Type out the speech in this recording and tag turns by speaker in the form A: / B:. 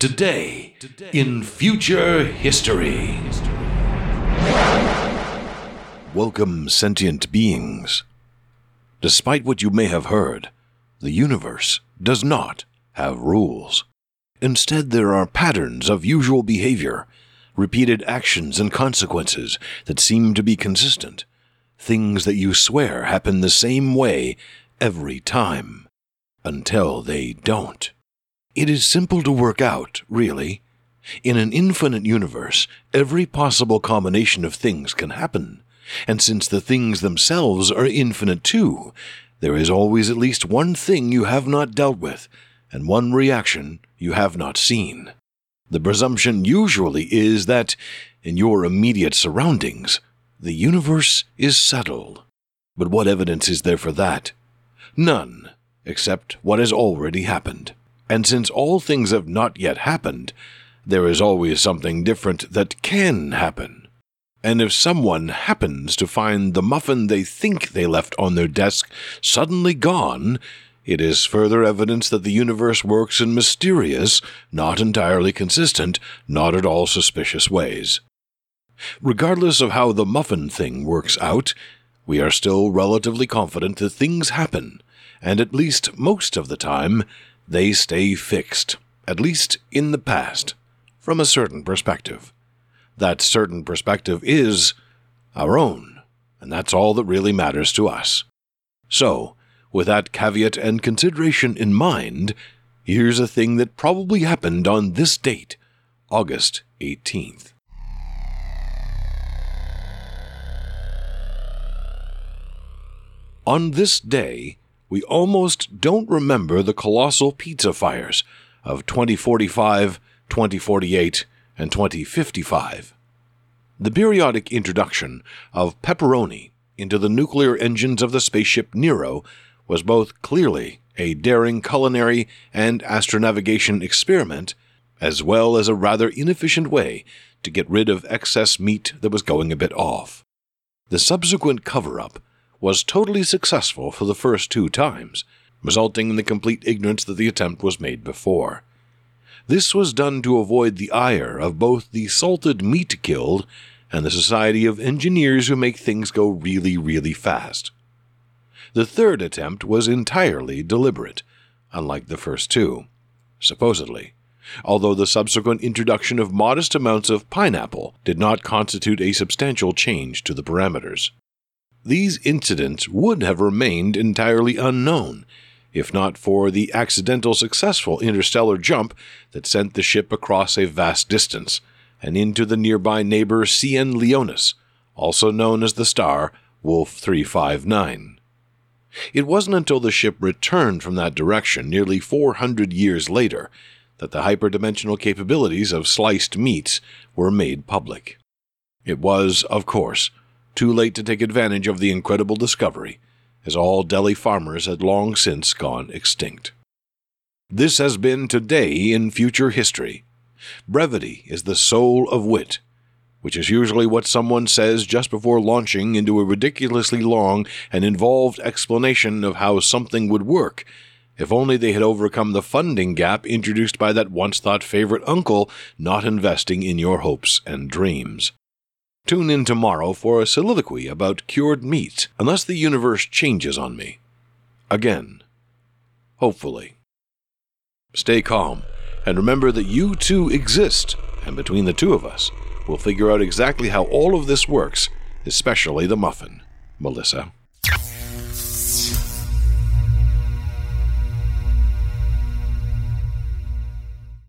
A: Today, in future history. Welcome, sentient beings. Despite what you may have heard, the universe does not have rules. Instead, there are patterns of usual behavior, repeated actions and consequences that seem to be consistent, things that you swear happen the same way every time, until they don't. It is simple to work out, really. In an infinite universe, every possible combination of things can happen. And since the things themselves are infinite too, there is always at least one thing you have not dealt with, and one reaction you have not seen. The presumption usually is that, in your immediate surroundings, the universe is settled. But what evidence is there for that? None, except what has already happened. And since all things have not yet happened, there is always something different that can happen. And if someone happens to find the muffin they think they left on their desk suddenly gone, it is further evidence that the universe works in mysterious, not entirely consistent, not at all suspicious ways. Regardless of how the muffin thing works out, we are still relatively confident that things happen, and at least most of the time, they stay fixed, at least in the past, from a certain perspective. That certain perspective is our own, and that's all that really matters to us. So, with that caveat and consideration in mind, here's a thing that probably happened on this date, August 18th. On this day, we almost don't remember the colossal pizza fires of 2045, 2048, and 2055. The periodic introduction of pepperoni into the nuclear engines of the spaceship Nero was both clearly a daring culinary and astronavigation experiment, as well as a rather inefficient way to get rid of excess meat that was going a bit off. The subsequent cover up was totally successful for the first two times, resulting in the complete ignorance that the attempt was made before. This was done to avoid the ire of both the salted meat guild and the Society of Engineers who make things go really, really fast. The third attempt was entirely deliberate, unlike the first two, supposedly, although the subsequent introduction of modest amounts of pineapple did not constitute a substantial change to the parameters. These incidents would have remained entirely unknown if not for the accidental successful interstellar jump that sent the ship across a vast distance and into the nearby neighbor CN Leonis, also known as the star Wolf 359. It wasn't until the ship returned from that direction nearly 400 years later that the hyperdimensional capabilities of sliced meats were made public. It was, of course, too late to take advantage of the incredible discovery, as all deli farmers had long since gone extinct. This has been Today in Future History. Brevity is the soul of wit, which is usually what someone says just before launching into a ridiculously long and involved explanation of how something would work, if only they had overcome the funding gap introduced by that once thought favorite uncle not investing in your hopes and dreams. Tune in tomorrow for a soliloquy about cured meat, unless the universe changes on me. Again. Hopefully. Stay calm, and remember that you too exist, and between the two of us, we'll figure out exactly how all of this works, especially the muffin, Melissa.